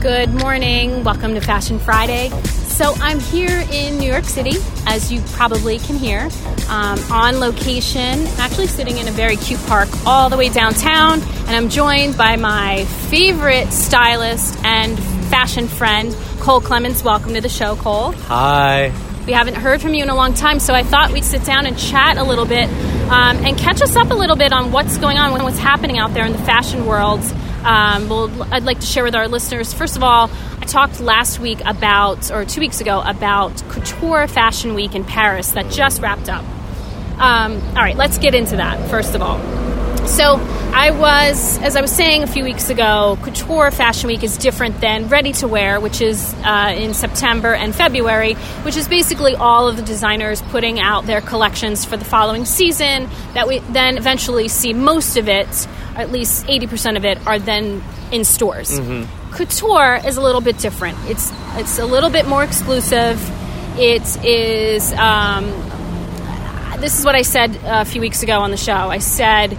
Good morning. Welcome to Fashion Friday. So, I'm here in New York City, as you probably can hear, um, on location, actually sitting in a very cute park all the way downtown. And I'm joined by my favorite stylist and fashion friend, Cole Clements. Welcome to the show, Cole. Hi. We haven't heard from you in a long time, so I thought we'd sit down and chat a little bit um, and catch us up a little bit on what's going on, what's happening out there in the fashion world. Um, well, I'd like to share with our listeners. First of all, I talked last week about, or two weeks ago, about Couture Fashion Week in Paris that just wrapped up. Um, all right, let's get into that, first of all. So, I was, as I was saying a few weeks ago, Couture Fashion Week is different than Ready to Wear, which is uh, in September and February, which is basically all of the designers putting out their collections for the following season. That we then eventually see most of it, at least 80% of it, are then in stores. Couture is a little bit different. It's it's a little bit more exclusive. It is. Um, this is what I said a few weeks ago on the show. I said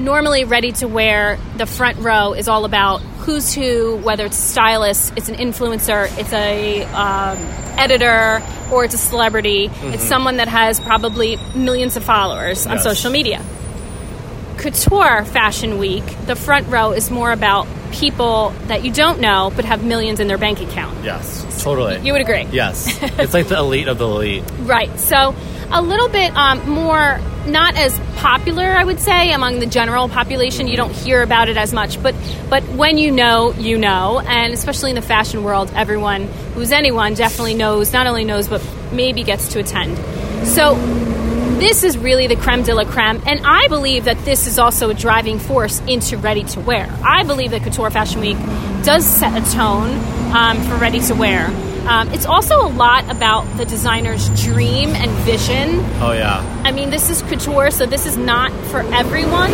normally ready to wear the front row is all about who's who whether it's a stylist it's an influencer it's a um, editor or it's a celebrity. It's someone that has probably millions of followers on social media. Couture fashion week the front row is more about people that you don't know but have millions in their bank account. Yes, totally. you would agree. Yes, it's like the elite of the elite. Right. So a little bit um, more, not as popular, I would say, among the general population. You don't hear about it as much, but but when you know, you know, and especially in the fashion world, everyone who's anyone definitely knows. Not only knows, but maybe gets to attend. So. This is really the creme de la creme, and I believe that this is also a driving force into ready to wear. I believe that Couture Fashion Week does set a tone um, for ready to wear. Um, it's also a lot about the designer's dream and vision. Oh yeah, I mean, this is couture, so this is not for everyone,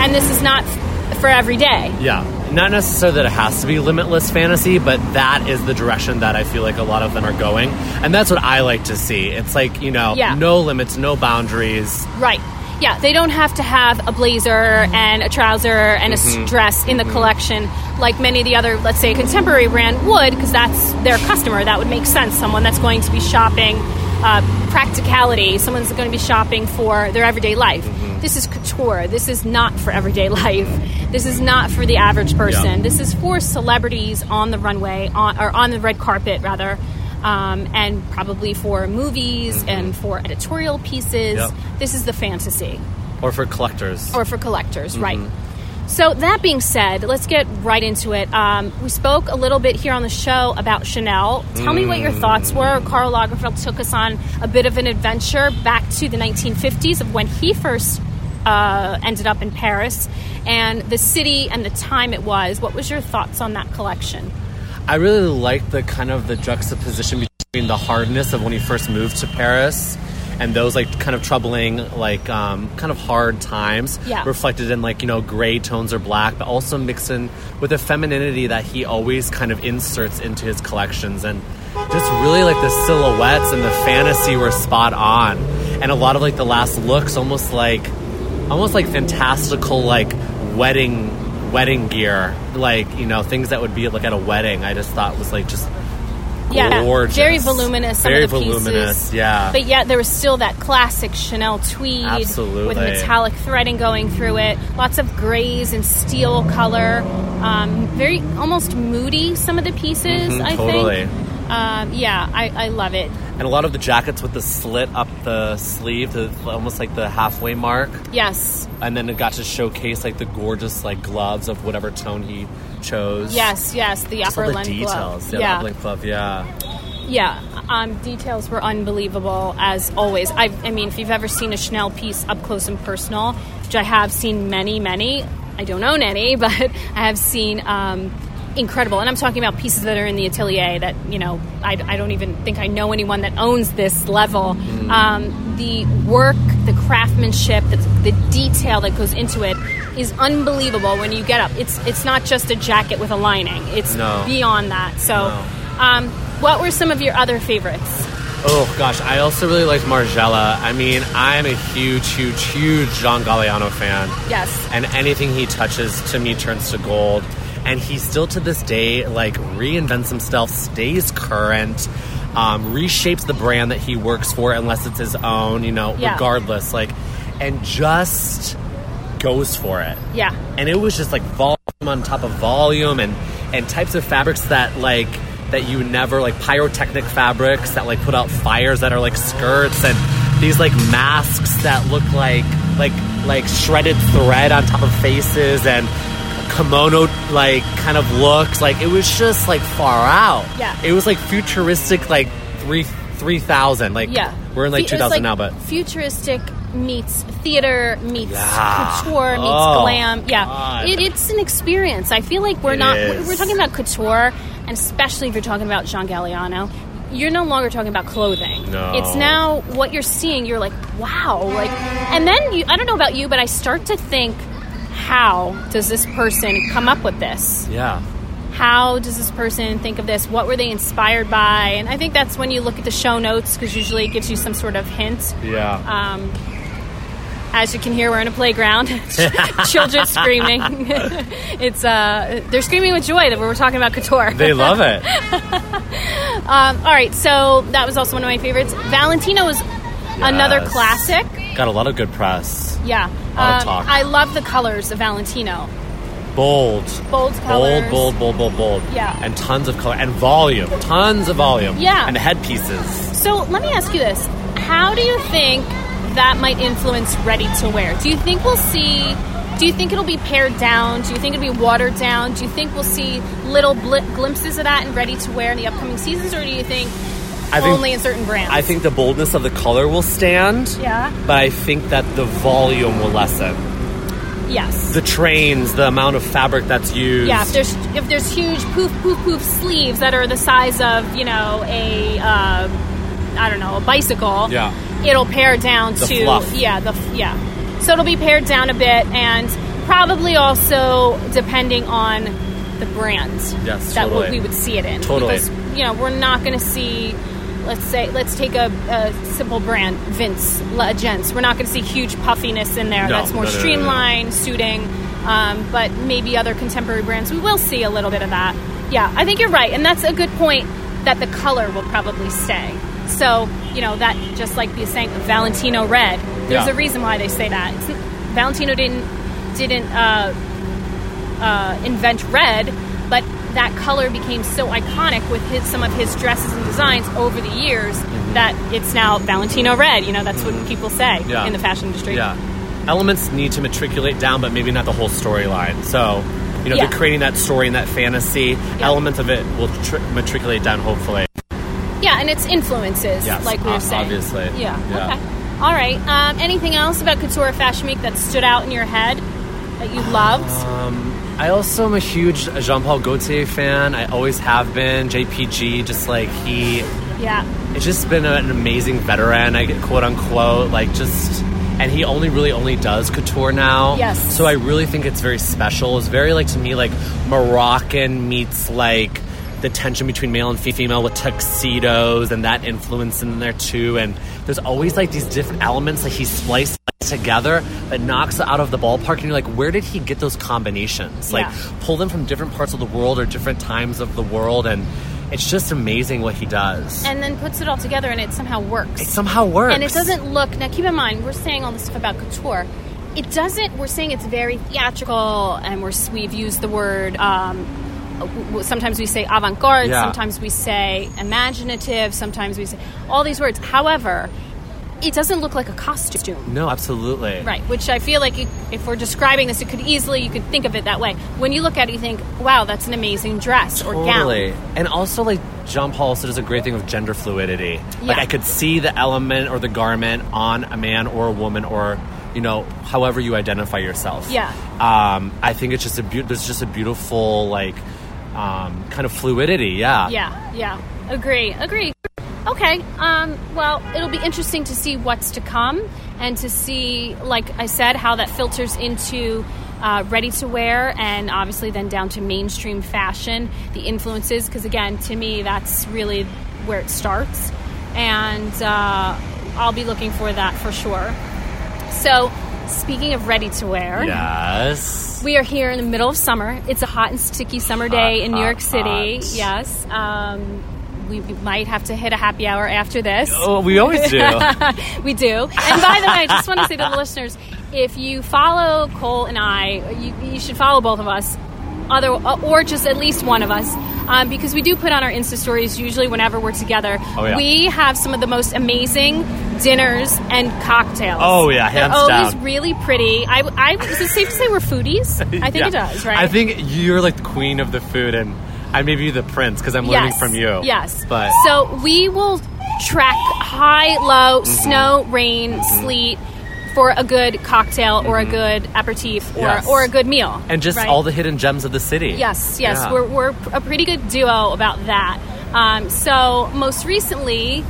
and this is not f- for every day. yeah. Not necessarily that it has to be limitless fantasy, but that is the direction that I feel like a lot of them are going, and that's what I like to see. It's like you know, Yeah. no limits, no boundaries. Right. Yeah, they don't have to have a blazer and a trouser and a Mm-hmm. dress in the collection like many of the other, let's say, contemporary brand would, because that's their customer. That would make sense. Someone that's going to be shopping uh, practicality, someone's going to be shopping for their everyday life. Mm-hmm. This is couture. This is not for everyday life. This is not for the average person. Yeah. This is for celebrities on the runway, on, or on the red carpet, rather. Um, and probably for movies and for editorial pieces. Mm-hmm. Yep. This is the fantasy, Or for collectors. or for collectors, Mm-hmm. right? So that being said, let's get right into it. Um, we spoke a little bit here on the show about Chanel. Tell me what your thoughts were. Karl Lagerfeld took us on a bit of an adventure back to the 1950s of when he first uh, ended up in Paris and the city and the time it was. What was your thoughts on that collection? I really like the kind of the juxtaposition between the hardness of when he first moved to Paris and those like kind of troubling like um, kind of hard times Yeah. reflected in like you know gray tones or black but also mixed in with the femininity that he always kind of inserts into his collections and just really like the silhouettes and the fantasy were spot on and a lot of like the last looks almost like almost like fantastical like wedding wedding gear like you know things that would be like at a wedding i just thought was like just Yeah, gorgeous very voluminous. Some very of the pieces, voluminous yeah But yet there was still that classic Chanel tweed Absolutely. with metallic threading going through it. Lots of grays and steel color. Um, very almost moody. Some of the pieces, Mhm, I totally. think. Um, yeah, I, I love it. and a lot of the jackets with the slit up the sleeve the, almost like the halfway mark Yes, and then it got to showcase like the gorgeous like gloves of whatever tone he chose yes, yes. The Just upper all the length details glove. yeah, yeah, upper length glove yeah Yeah, um, details were unbelievable as always. I, I mean, if you've ever seen a Chanel piece up close and personal, which I have seen many, many, I don't own any, but I have seen um, incredible. And I'm talking about pieces that are in the atelier that, you know, I, I don't even think I know anyone that owns this level. Um, the work, the craftsmanship, the, the detail that goes into it is unbelievable when you get up. It's, it's not just a jacket with a lining, it's No. beyond that. So, No. um, what were some of your other favorites? Oh gosh, I also really liked Margiela. I mean, I'm a huge, huge, huge John Galliano fan. Yes. and anything he touches to me turns to gold. And he still to this day like reinvents himself, stays current, um, reshapes the brand that he works for unless it's his own, you know, Yeah. regardless, like, and just goes for it. Yeah. And it was just like volume on top of volume, and and types of fabrics that like that you never like pyrotechnic fabrics that like put out fires that are like skirts and these like masks that look like like like shredded thread on top of faces and kimono like kind of looks like it was just like far out Yeah. it was like futuristic like three three thousand like Yeah. we're in like Fu- it's 2000 now but futuristic meets theater meets Yeah. couture meets Oh, glam. Yeah, it, it's an experience. I feel like we're It not. is. We're talking about couture, and especially if you're talking about Jean Galliano. You're no longer talking about clothing. No. It's now what you're seeing. You're like, wow, like, and then you. I don't know about you, but I start to think, how does this person come up with this? yeah how does this person think of this? What were they inspired by? And I think that's when you look at the show notes because usually it gives you some sort of hint. yeah Um, as you can hear, we're in a playground. Children screaming. it's uh, they're screaming with joy that we're talking about couture. they love it Um, all right, so that was also one of my favorites. Valentino is another classic. got a lot of good press Yeah, Um. I love the colors of Valentino. bold Bold colors. Bold, bold, bold, bold, bold. Yeah. And tons of color and volume. Tons of volume. Yeah. And headpieces. So let me ask you this: How do you think that might influence ready to wear? Do you think we'll see? Do you think it'll be pared down? Do you think it'll be watered down? Do you think we'll see little bl- glimpses of that in ready to wear in the upcoming seasons, or do you think I think- only in certain brands? I think the boldness of the color will stand. Yeah. But I think that the volume will lessen. Yes. The trains, the amount of fabric that's used. yeah. If there's if there's huge poof poof poof sleeves that are the size of you know a uh, I don't know a bicycle. Yeah. It'll pare down The to fluff. yeah the yeah. So it'll be pared down a bit and probably also depending on the brand Yes, that totally. we would see it in. Totally. Because you know we're not going to see. Let's say, let's take a, a simple brand, Vince L'Agence. We're not going to see huge puffiness in there. No, That's more no, no, no, no. streamlined, suiting. Um, but maybe other contemporary brands, we will see a little bit of that. Yeah, I think you're right, and that's a good point. That the color will probably stay. So you know that just like the saying Valentino red. There's Yeah. a reason why they say that. It's, Valentino didn't didn't uh, uh, invent red, but that color became so iconic with his, some of his dresses and designs over the years that it's now Valentino red. You know, that's what people say Mm-hmm. Yeah. in the fashion industry. Yeah. Elements need to matriculate down, but maybe not the whole storyline. So, you know, Yeah. they're creating that story and that fantasy. Elements of it will tr- matriculate down, hopefully. Yeah, and it's influences, Yes, like we were saying. obviously. Yeah. Yeah. Okay. All right. Um, anything else about Couture Fashion Week that stood out in your head that you loved? I also am a huge Jean Paul Gaultier fan. I always have been. JPG, just like he, yeah. it's just been an amazing veteran. I get quote unquote, like just, and he only really only does couture now. Yes. So I really think it's very special. It's very like to me like Moroccan meets like the tension between male and female with tuxedos and that influence in there too. And there's always like these different elements that he spliced together that knocks out of the ballpark. And you're like, where did he get those combinations? Like Yeah. pull them from different parts of the world or different times of the world and. It's just amazing what he does. And then puts it all together and it somehow works. it somehow works. And it doesn't look. Now, keep in mind, we're saying all this stuff about couture. It doesn't. We're saying it's very theatrical, and we're we've used the word. Um, sometimes we say avant-garde. Yeah. Sometimes we say imaginative. Sometimes we say all these words. However, it doesn't look like a costume. No, absolutely. Right, which I feel like it, if we're describing this, it could easily you could think of it that way. When you look at it, you think, "Wow, that's an amazing dress or Totally. gown." And also, like, John Paul also does a great thing with gender fluidity. Yeah. Like, I could see the element or the garment on a man or a woman or, you know, however you identify yourself. Yeah. Um, I think it's just a beau- there's just a beautiful, like, um, kind of fluidity. Yeah. Yeah, yeah. Agree, agree. Okay, um, well, it'll be interesting to see what's to come and to see, like I said, how that filters into uh, ready to wear and obviously then down to mainstream fashion, the influences, because again, to me, that's really where it starts. And uh, I'll be looking for that for sure. So Speaking of ready to wear, Yes. we are here in the middle of summer. It's a hot and sticky summer day Hot, in New hot, York City. hot. Yes. Um, we, we might have to hit a happy hour after this. Oh, we always do. we do. And by the way, I just want to say to the listeners, if you follow Cole and I, you, you should follow both of us, other or just at least one of us, um, because we do put on our Insta stories usually whenever we're together. Oh, yeah. We have some of the most amazing dinners and cocktails. Oh, yeah, hands They're always down. really pretty. I, I, is it safe to say we're foodies? I think Yeah. it does, right? I think you're like the queen of the food, and I may be the prince because I'm learning yes. from you. Yes. But so we will track high, low, Mm-hmm. snow, rain, sleet for a good cocktail or a good aperitif or, Mm-hmm. Yes. or a good meal. and just right? all the hidden gems of the city. Yes, yes, Yeah. we're, we're a pretty good duo about that. Um, so most recently,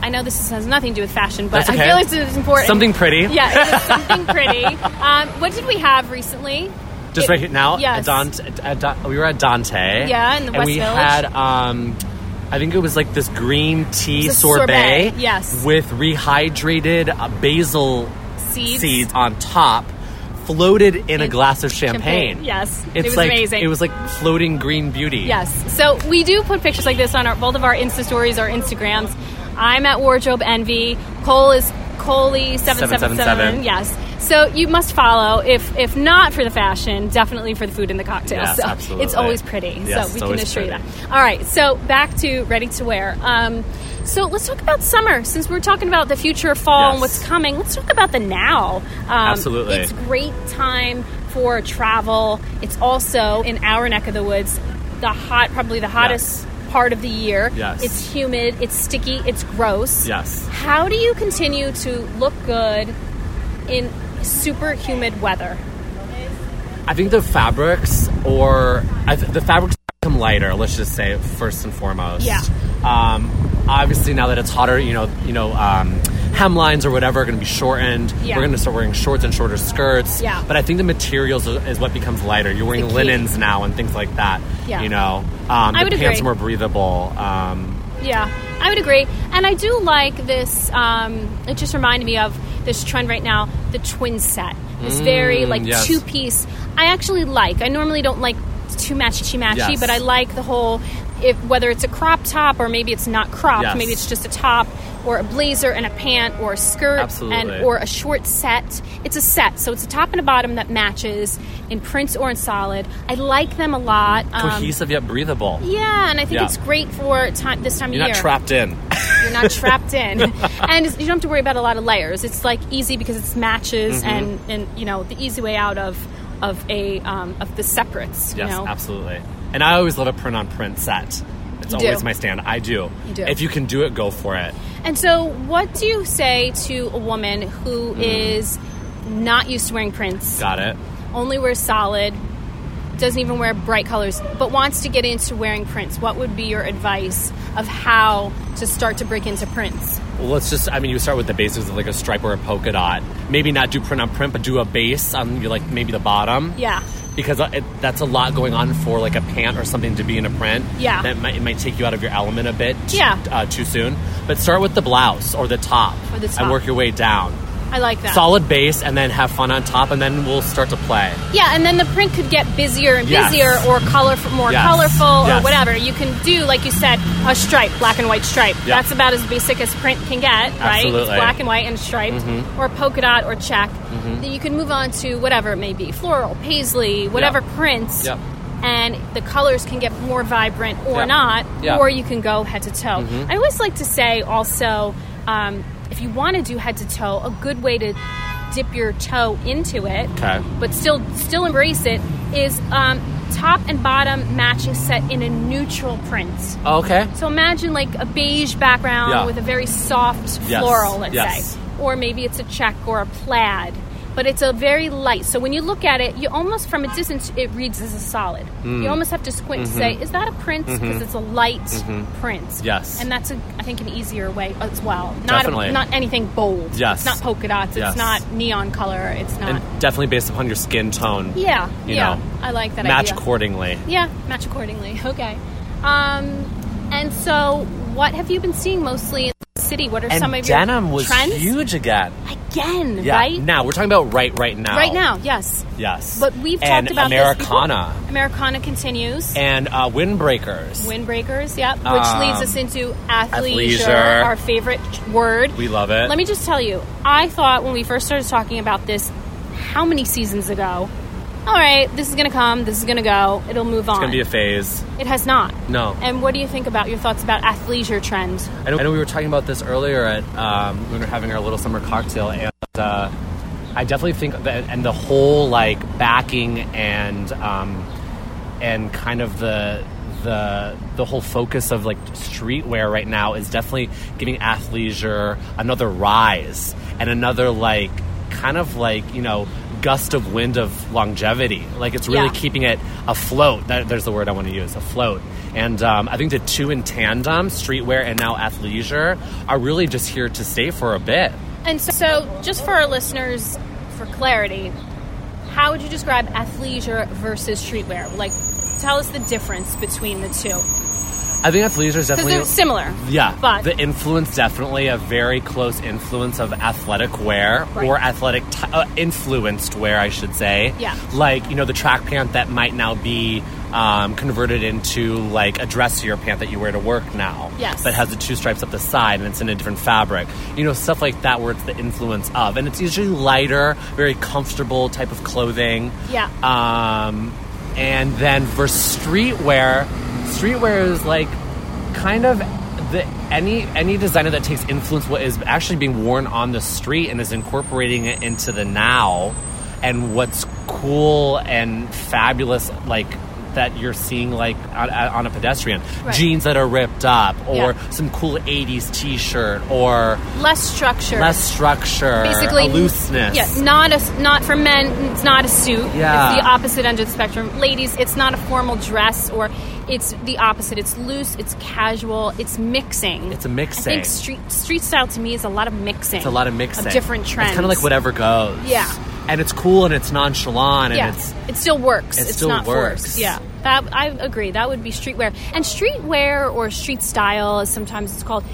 I know this has nothing to do with fashion, but okay. I feel like it's important. Something pretty. Yeah, something pretty. Um, what did we have recently? Just It- right here now. Yes. Dante, we were at Dante. Yeah, in the and West we Village. had. Um, I think it was like this green tea sorbet, sorbet, yes. with rehydrated uh, basil Seeds. on top, floated in a glass of champagne. Yes, It's it was like amazing. it was like floating green beauty. Yes. So we do put pictures like this on our, both of our Insta stories or Instagrams. I'm at Wardrobe Envy. Cole is Coley seven seven seven. Yes. So you must follow. If if not for the fashion, definitely for the food and the cocktails. Yes, so absolutely. it's always pretty. Yes, so we can assure you that. All right. So back to ready to wear. Um, so let's talk about summer. Since we're talking about the future of fall and what's coming, let's talk about the now. Um, Absolutely. It's great time for travel. It's also in our neck of the woods, the hot, probably the hottest part of the year. Yes. It's humid, it's sticky, it's gross. Yes. How do you continue to look good in super humid weather? I think the fabrics, or I th- the fabrics become lighter. Let's just say first and foremost. Yeah. Um, obviously, now that it's hotter, you know, you know, um, hemlines or whatever are going to be shortened. Yeah. We're going to start wearing shorts and shorter skirts. Yeah. But I think the materials is what becomes lighter. You're wearing linens now and things like that. Yeah. You know, um, I the would pants agree. are more breathable. Um, Yeah, I would agree. And I do like this. Um, it just reminded me of this trend right now, the twin set. This very like Mm, yes. two piece. I actually like. I normally don't like too matchy matchy, Yes. but I like the whole. If whether it's a crop top or maybe it's not cropped, Yes. maybe it's just a top or a blazer and a pant or a skirt Absolutely. and or a short set. It's a set, so it's a top and a bottom that matches in prints or in solid. I like them a lot. Um, cohesive yet breathable. yeah, and I think Yeah. it's great for time this time You're of not year. trapped in. You're not trapped in, and you don't have to worry about a lot of layers. It's like easy because it's matches Mm-hmm. and and you know the easy way out of of a um, of the separates. Yes, you know, absolutely. And I always love a print on print set. It's You do. always my stand. I do. You do. If you can do it, go for it. And so, what do you say to a woman who hmm. is not used to wearing prints, Got it. only wears solid, doesn't even wear bright colors, but wants to get into wearing prints? What would be your advice of how to start to break into prints? Well, let's just, I mean, you start with the basics of like a stripe or a polka dot. Maybe not do print on print, but do a base on your, like maybe the bottom. Yeah. Because it, that's a lot going on for like a pant or something to be in a print. Yeah. That might, it might take you out of your element a bit t- Yeah. uh, too soon. But start with the blouse or the top. Or the top. And work your way down. I like that. Solid base and then have fun on top and then we'll start to play. Yeah, and then the print could get busier and Yes. busier, or colorful, more Yes. colorful, or whatever. You can do, like you said, a stripe, black and white stripe. Yeah. That's about as basic as print can get, right? Absolutely. Mm-hmm. black and white and striped, or polka dot or check. Then you can move on to whatever it may be, floral, paisley, whatever Yep. prints. Yep. And the colors can get more vibrant or Yep. not, Yep. or you can go head to toe. Mm-hmm. I always like to say also, um, if you want to do head to toe, a good way to dip your toe into it Okay. but still still embrace it is um, top and bottom matching set in a neutral print. Okay. So imagine like a beige background Yeah. with a very soft Yes. floral, let's Yes. say, or maybe it's a check or a plaid. But it's a very light. So when you look at it, you almost from a distance it reads as a solid. Mm. You almost have to squint to say, "Is that a print?" Because it's a light print. Mm-hmm. Yes. and that's a, I think an easier way as well. Not Definitely. not anything bold. Yes. it's not polka dots. Yes. It's not neon color. It's not. And definitely based upon your skin tone. Yeah, you yeah, know, I like that idea. Match idea. accordingly. Yeah, match accordingly. Okay. Um, and so, what have you been seeing mostly city? What are and some of your denim was trends? huge again. Again, Yeah. right? Now we're talking about right right now. Right now, yes. Yes. But we've and talked about Americana. Americana continues. and uh, windbreakers. Windbreakers, yep. Which Um, leads us into athleisure, athleisure. our favorite word. we love it. Let me just tell you, I thought when we first started talking about this, how many seasons ago? All right, this is going to come, this is going to go, it'll move on. It's gonna be a phase. it has not. No. And what do you think about your thoughts about athleisure trends? I know, I know we were talking about this earlier at um, when we were having our little summer cocktail, and uh, I definitely think that and the whole like backing and um, and kind of the the the whole focus of like streetwear right now is definitely giving athleisure another rise and another like kind of like you know gust of wind of longevity like it's really Yeah. keeping it afloat that, there's the word i want to use afloat and um, i think the two in tandem streetwear and now athleisure are really just here to stay for a bit And so, so just for our listeners, for clarity, how would you describe athleisure versus streetwear? Like, tell us the difference between the two. I think athleisure is definitely they're similar. Yeah, But the influence definitely a very close influence of athletic wear Right. or athletic t- uh, influenced wear, I should say. Yeah. like you know the track pant that might now be um, converted into like a dressier pant that you wear to work now. Yes. but has the two stripes up the side and it's in a different fabric. You know stuff like that where it's the influence of, and it's usually lighter, very comfortable type of clothing. Yeah. Um, and then for streetwear, streetwear is like kind of the any any designer that takes influence what is actually being worn on the street and is incorporating it into the now and what's cool and fabulous like that you're seeing like on, on a pedestrian Right. jeans that are ripped up or Yeah. some cool 80s t-shirt or less structure. less structure Basically, looseness Yeah, not a not for men. It's not a suit. Yeah. it's the opposite end of the spectrum. Ladies, it's not a formal dress, or it's the opposite. It's loose. It's casual. It's mixing. It's a mixing. I think street street style to me is a lot of mixing. It's a lot of mixing. of different trends. It's kind of like whatever goes. Yeah. And it's cool and it's nonchalant and Yeah, it's it still works. it it's still not works. forced. Yeah, that I agree. That would be streetwear, and streetwear or street style, as sometimes it's called,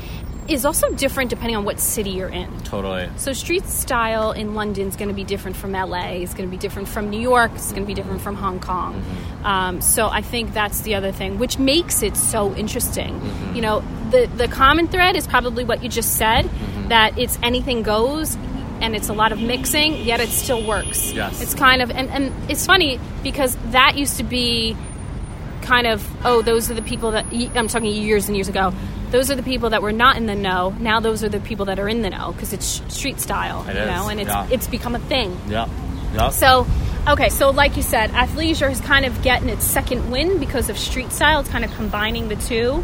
is also different depending on what city you're in. totally. So street style in London is going to be different from LA. It's going to be different from New York. It's going to be different from Hong Kong. Mm-hmm. Um, so I think that's the other thing, which makes it so interesting. Mm-hmm. You know, the the common thread is probably what you just said, Mm-hmm. that it's anything goes. And it's a lot of mixing, yet it still works. Yes. It's kind of, and, and it's funny because that used to be kind of oh those are the people that i'm talking years and years ago those are the people that were not in the know now those are the people that are in the know because it's street style It you is, know and it's yeah. it's become a thing Yeah. Yep. so okay so like you said athleisure is kind of getting its second win because of street style it's kind of combining the two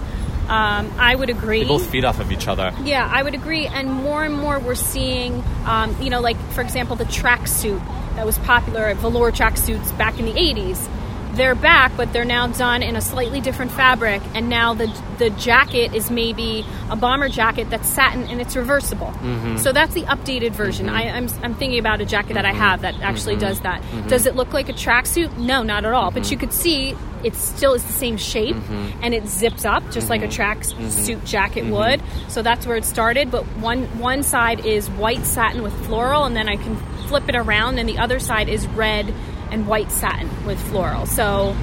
um, i would agree they both feed off of each other. yeah, I would agree. And more and more, we're seeing, um, you know, like for example, the tracksuit that was popular, velour tracksuits back in the '80s. They're back, but they're now done in a slightly different fabric, and now the the jacket is maybe a bomber jacket that's satin and it's reversible. Mm-hmm. So that's the updated version. Mm-hmm. I, I'm I'm thinking about a jacket that I mm-hmm. have that actually does that. Does it look like a tracksuit? No, not at all. But you could see it still is the same shape, and it zips up just like a tracksuit jacket would. So that's where it started. But one one side is white satin with floral, and then I can flip it around, and the other side is red and white satin with floral. So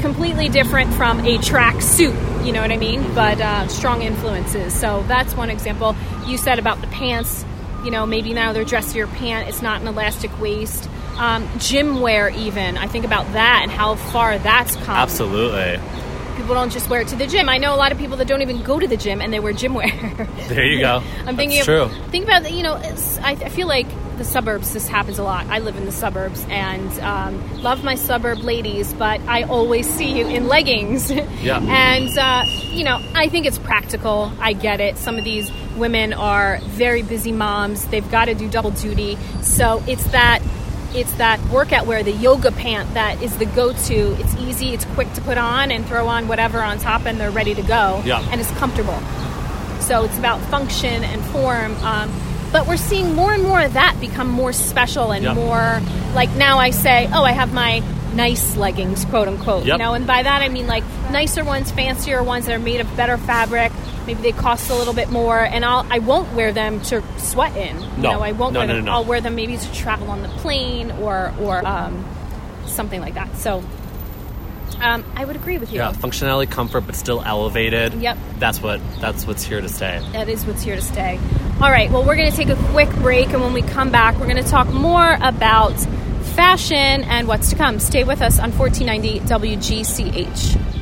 completely different from a track suit, you know what I mean? But uh, strong influences. So that's one example. You said about the pants, you know, maybe now they're dressier pant, it's not an elastic waist. Um, gym wear, even. I think about that and how far that's come. Absolutely. People don't just wear it to the gym. I know a lot of people that don't even go to the gym and they wear gym wear. There you go. I'm thinking That's of true. think about you know it's, I, I feel like the suburbs this happens a lot. I live in the suburbs and um, love my suburb ladies, but I always see you in leggings. Yeah. and uh, you know I think it's practical. I get it. Some of these women are very busy moms. They've got to do double duty, so it's that. It's that workout wear, the yoga pant that is the go-to. It's easy, it's quick to put on and throw on whatever on top, and they're ready to go. Yeah. And it's comfortable. So it's about function and form. Um, but we're seeing more and more of that become more special and Yep. more like now I say, oh, I have my nice leggings, quote unquote. Yep. You know, and by that I mean like nicer ones, fancier ones that are made of better fabric. Maybe they cost a little bit more, and I'll I won't wear them to sweat in. You No. know, I won't No, wear no, them. no, no. I'll wear them maybe to travel on the plane or or um, something like that. So. Um, I would agree with you. Yeah, functionality, comfort, but still elevated. Yep. That's what that's what's here to stay. That is what's here to stay. All right, well, we're going to take a quick break, and when we come back, we're going to talk more about fashion and what's to come. Stay with us on 1490 WGCH.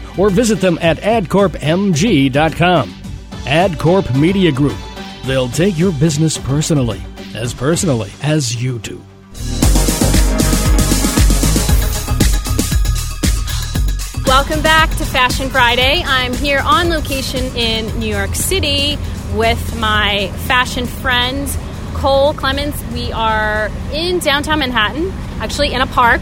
or visit them at adcorpmg.com. AdCorp Media Group. They'll take your business personally, as personally as you do. Welcome back to Fashion Friday. I'm here on location in New York City with my fashion friend Cole Clements. We are in downtown Manhattan, actually in a park,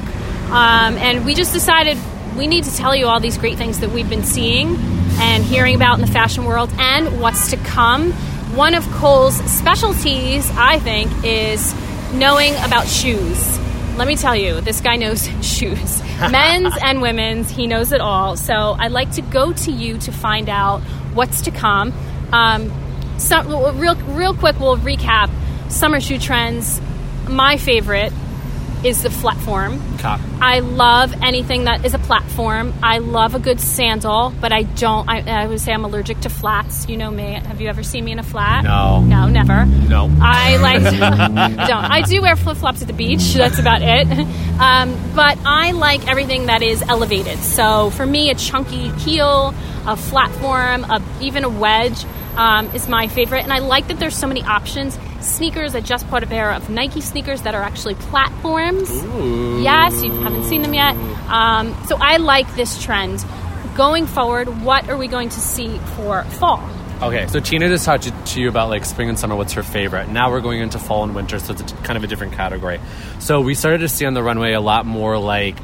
um, and we just decided we need to tell you all these great things that we've been seeing and hearing about in the fashion world and what's to come. One of Cole's specialties, I think, is knowing about shoes. Let me tell you, this guy knows shoes. Men's and women's, he knows it all. So I'd like to go to you to find out what's to come. Um, so, real, real quick, we'll recap summer shoe trends. My favorite is the platform. Cop. I love anything that is a platform. I love a good sandal, but I don't. I, I would say I'm allergic to flats. You know me. Have you ever seen me in a flat? No. No, never. No. I like. I don't. I do wear flip flops at the beach. That's about it. Um, but I like everything that is elevated. So for me, a chunky heel, a flat form, a, even a wedge um, is my favorite. And I like that there's so many options. Sneakers. I just bought a pair of Nike sneakers that are actually platforms. Yes, you haven't seen them yet. Um, so I like this trend. Going forward, what are we going to see for fall? Okay, so Tina just talked to, you about like spring and summer. What's her favorite? Now we're going into fall and winter, so it's kind of a different category. So we started to see on the runway a lot more like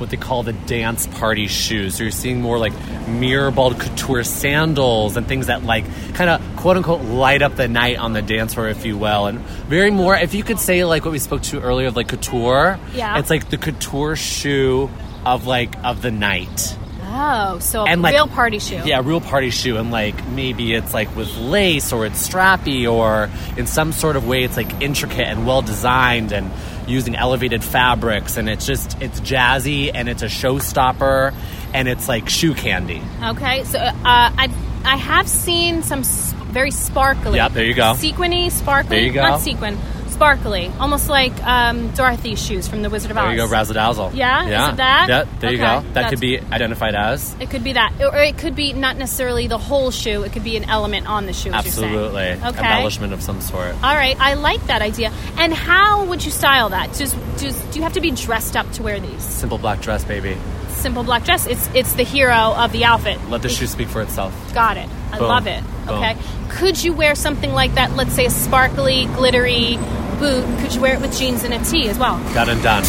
what they call the dance party shoes. So you're seeing more like mirror balled couture sandals and things that like kind of quote unquote light up the night on the dance floor, if you will. And very more, if you could say like what we spoke to earlier of like couture, Yeah. it's like the couture shoe of like of the night. Oh, so a And, like- real party shoe. Yeah, a real party shoe, and like maybe it's like with lace or it's strappy or in some sort of way it's like intricate and well designed and using elevated fabrics, and it's just it's jazzy and it's a showstopper and it's like shoe candy. Okay, so uh, I I have seen some very sparkly. Yeah, there you go. Sequiny, sparkly. There you go. Not sequin, sparkly, almost like um, Dorothy's shoes from the Wizard of Oz. There you go, razzle dazzle. Yeah? yeah, Is it that? Yeah, there you Okay, go. That that's- could be identified as It could be that, or it could be not necessarily the whole shoe. It could be an element on the shoe. absolutely Okay. embellishment of some sort. All right, I like that idea. And how would you style that? Just, just do you have to be dressed up to wear these? Simple black dress, baby. Simple black dress. It's it's the hero of the outfit. Let the shoe speak for itself. Got it. I Boom. love it. Boom. Okay. Could you wear something like that? Let's say a sparkly, glittery boot. Could you wear it with jeans and a tee as well? Done and done.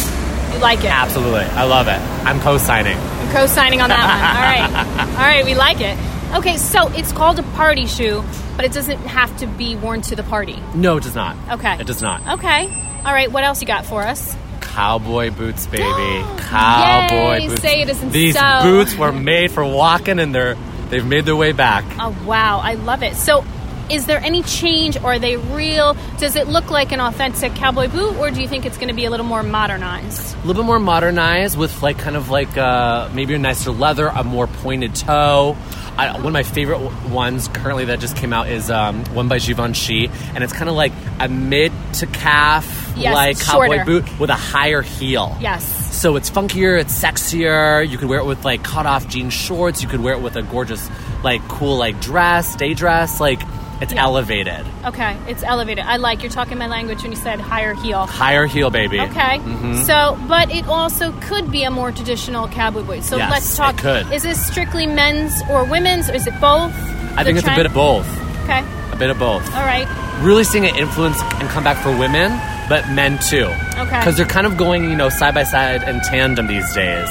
You like it? Absolutely, I love it. I'm co-signing. I'm co-signing on that one. All right. All right. We like it. Okay. So it's called a party shoe, but it doesn't have to be worn to the party. No, it does not. Okay. it does not. Okay. All right. What else you got for us? Cowboy boots, baby. Cowboy Yay, boots. say it isn't These so. boots were made for walking, and they're they've made their way back. Oh wow, I love it. So, is there any change, or are they real? Does it look like an authentic cowboy boot, or do you think it's going to be a little more modernized? A little bit more modernized, with like kind of like uh, maybe a nicer leather, a more pointed toe. I, one of my favorite ones currently that just came out is um, one by Givenchy, and it's kind of like a mid to calf Yes, like shorter. cowboy boot with a higher heel. Yes. So it's funkier, it's sexier. You could wear it with like cut off jean shorts. You could wear it with a gorgeous, like cool like dress, day dress. Like it's Yeah. elevated. Okay, it's elevated. I like you're talking my language when you said higher heel. Higher heel, baby. Okay. Mm-hmm. So, but it also could be a more traditional cowboy boot. So Yes, let's talk. it could. Is this strictly men's or women's, or is it both? I think it's a bit of both. Okay. A bit of both. All right. Really seeing an influence and come back for women, but men too. Okay. Because they're kind of going, you know, side by side and tandem these days.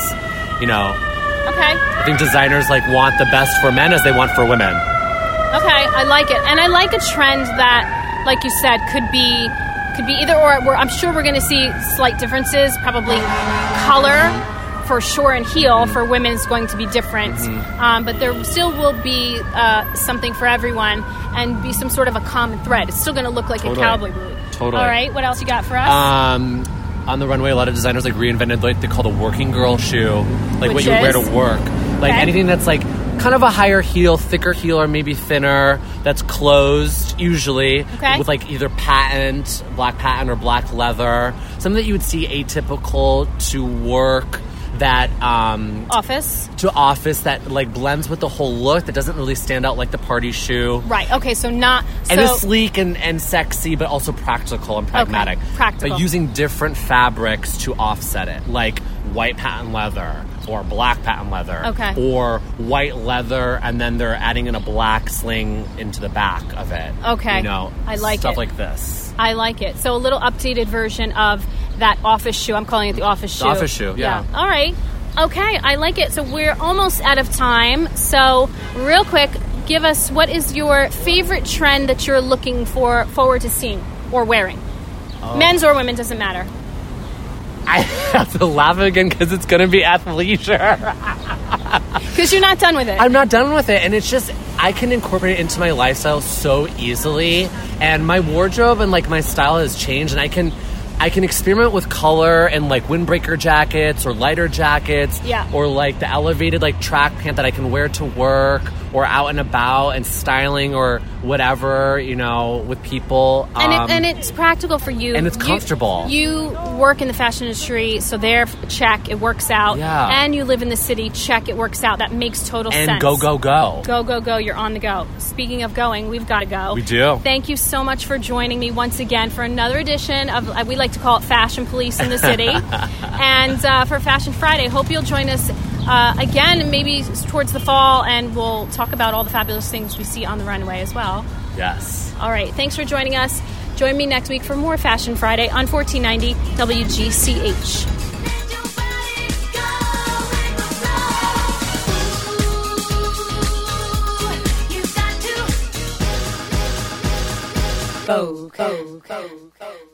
You know, Okay. I think designers like want the best for men as they want for women. Okay. I like it, and I like a trend that, like you said, could be could be either or. We're, I'm sure we're going to see slight differences. Probably color for sure and heel for women is going to be different, Mm-hmm. um, but there still will be uh, something for everyone and be some sort of a common thread. It's still going to look like Totally. a cowboy boot. Totally. All right. What else you got for us? Um, on the runway, a lot of designers like reinvented like they call the working girl shoe, like Which what you would wear to work. Like Okay. anything that's like kind of a higher heel, thicker heel, or maybe thinner. That's closed usually Okay. with like either patent, black patent, or black leather. Something that you would see atypical to work. That um, Office. to office that like blends with the whole look that doesn't really stand out like the party shoe. Right. Okay. So not. So, And it's sleek and, and sexy, but also practical and pragmatic. practical. But using different fabrics to offset it, like white patent leather or black patent leather. Okay. Or white leather, and then they're adding in a black sling into the back of it. Okay. You know, I like stuff it. like this. I like it. So a little updated version of that office shoe. I'm calling it the office shoe. office shoe, yeah. All right. Okay, I like it. So we're almost out of time. So real quick, give us what is your favorite trend that you're looking for forward to seeing or wearing? Oh. Men's or women doesn't matter. I have to laugh again because it's going to be athleisure. Because you're not done with it. I'm not done with it, and it's just I can incorporate it into my lifestyle so easily, and my wardrobe and like my style has changed, and I can I can experiment with color and like windbreaker jackets or lighter jackets, Yeah. or like the elevated like track pant that I can wear to work or out and about and styling or whatever you know with people. and, Um, it, and it's practical for you. and it's comfortable. You, work in the fashion industry, so there, check, it works out. Yeah. And you live in the city, check, it works out. That makes total and sense. go go go. Go, go, go. You're on the go. Speaking of going, we've got to go. We do. Thank you so much for joining me once again for another edition of, uh, we like to call it Fashion Police in the City. and uh, for Fashion Friday, hope you'll join us uh, again, maybe towards the fall, and we'll talk about all the fabulous things we see on the runway as well. Yes. All right. Thanks for joining us. Join me next week for more Fashion Friday on 1490 WGCH. Go, go, go.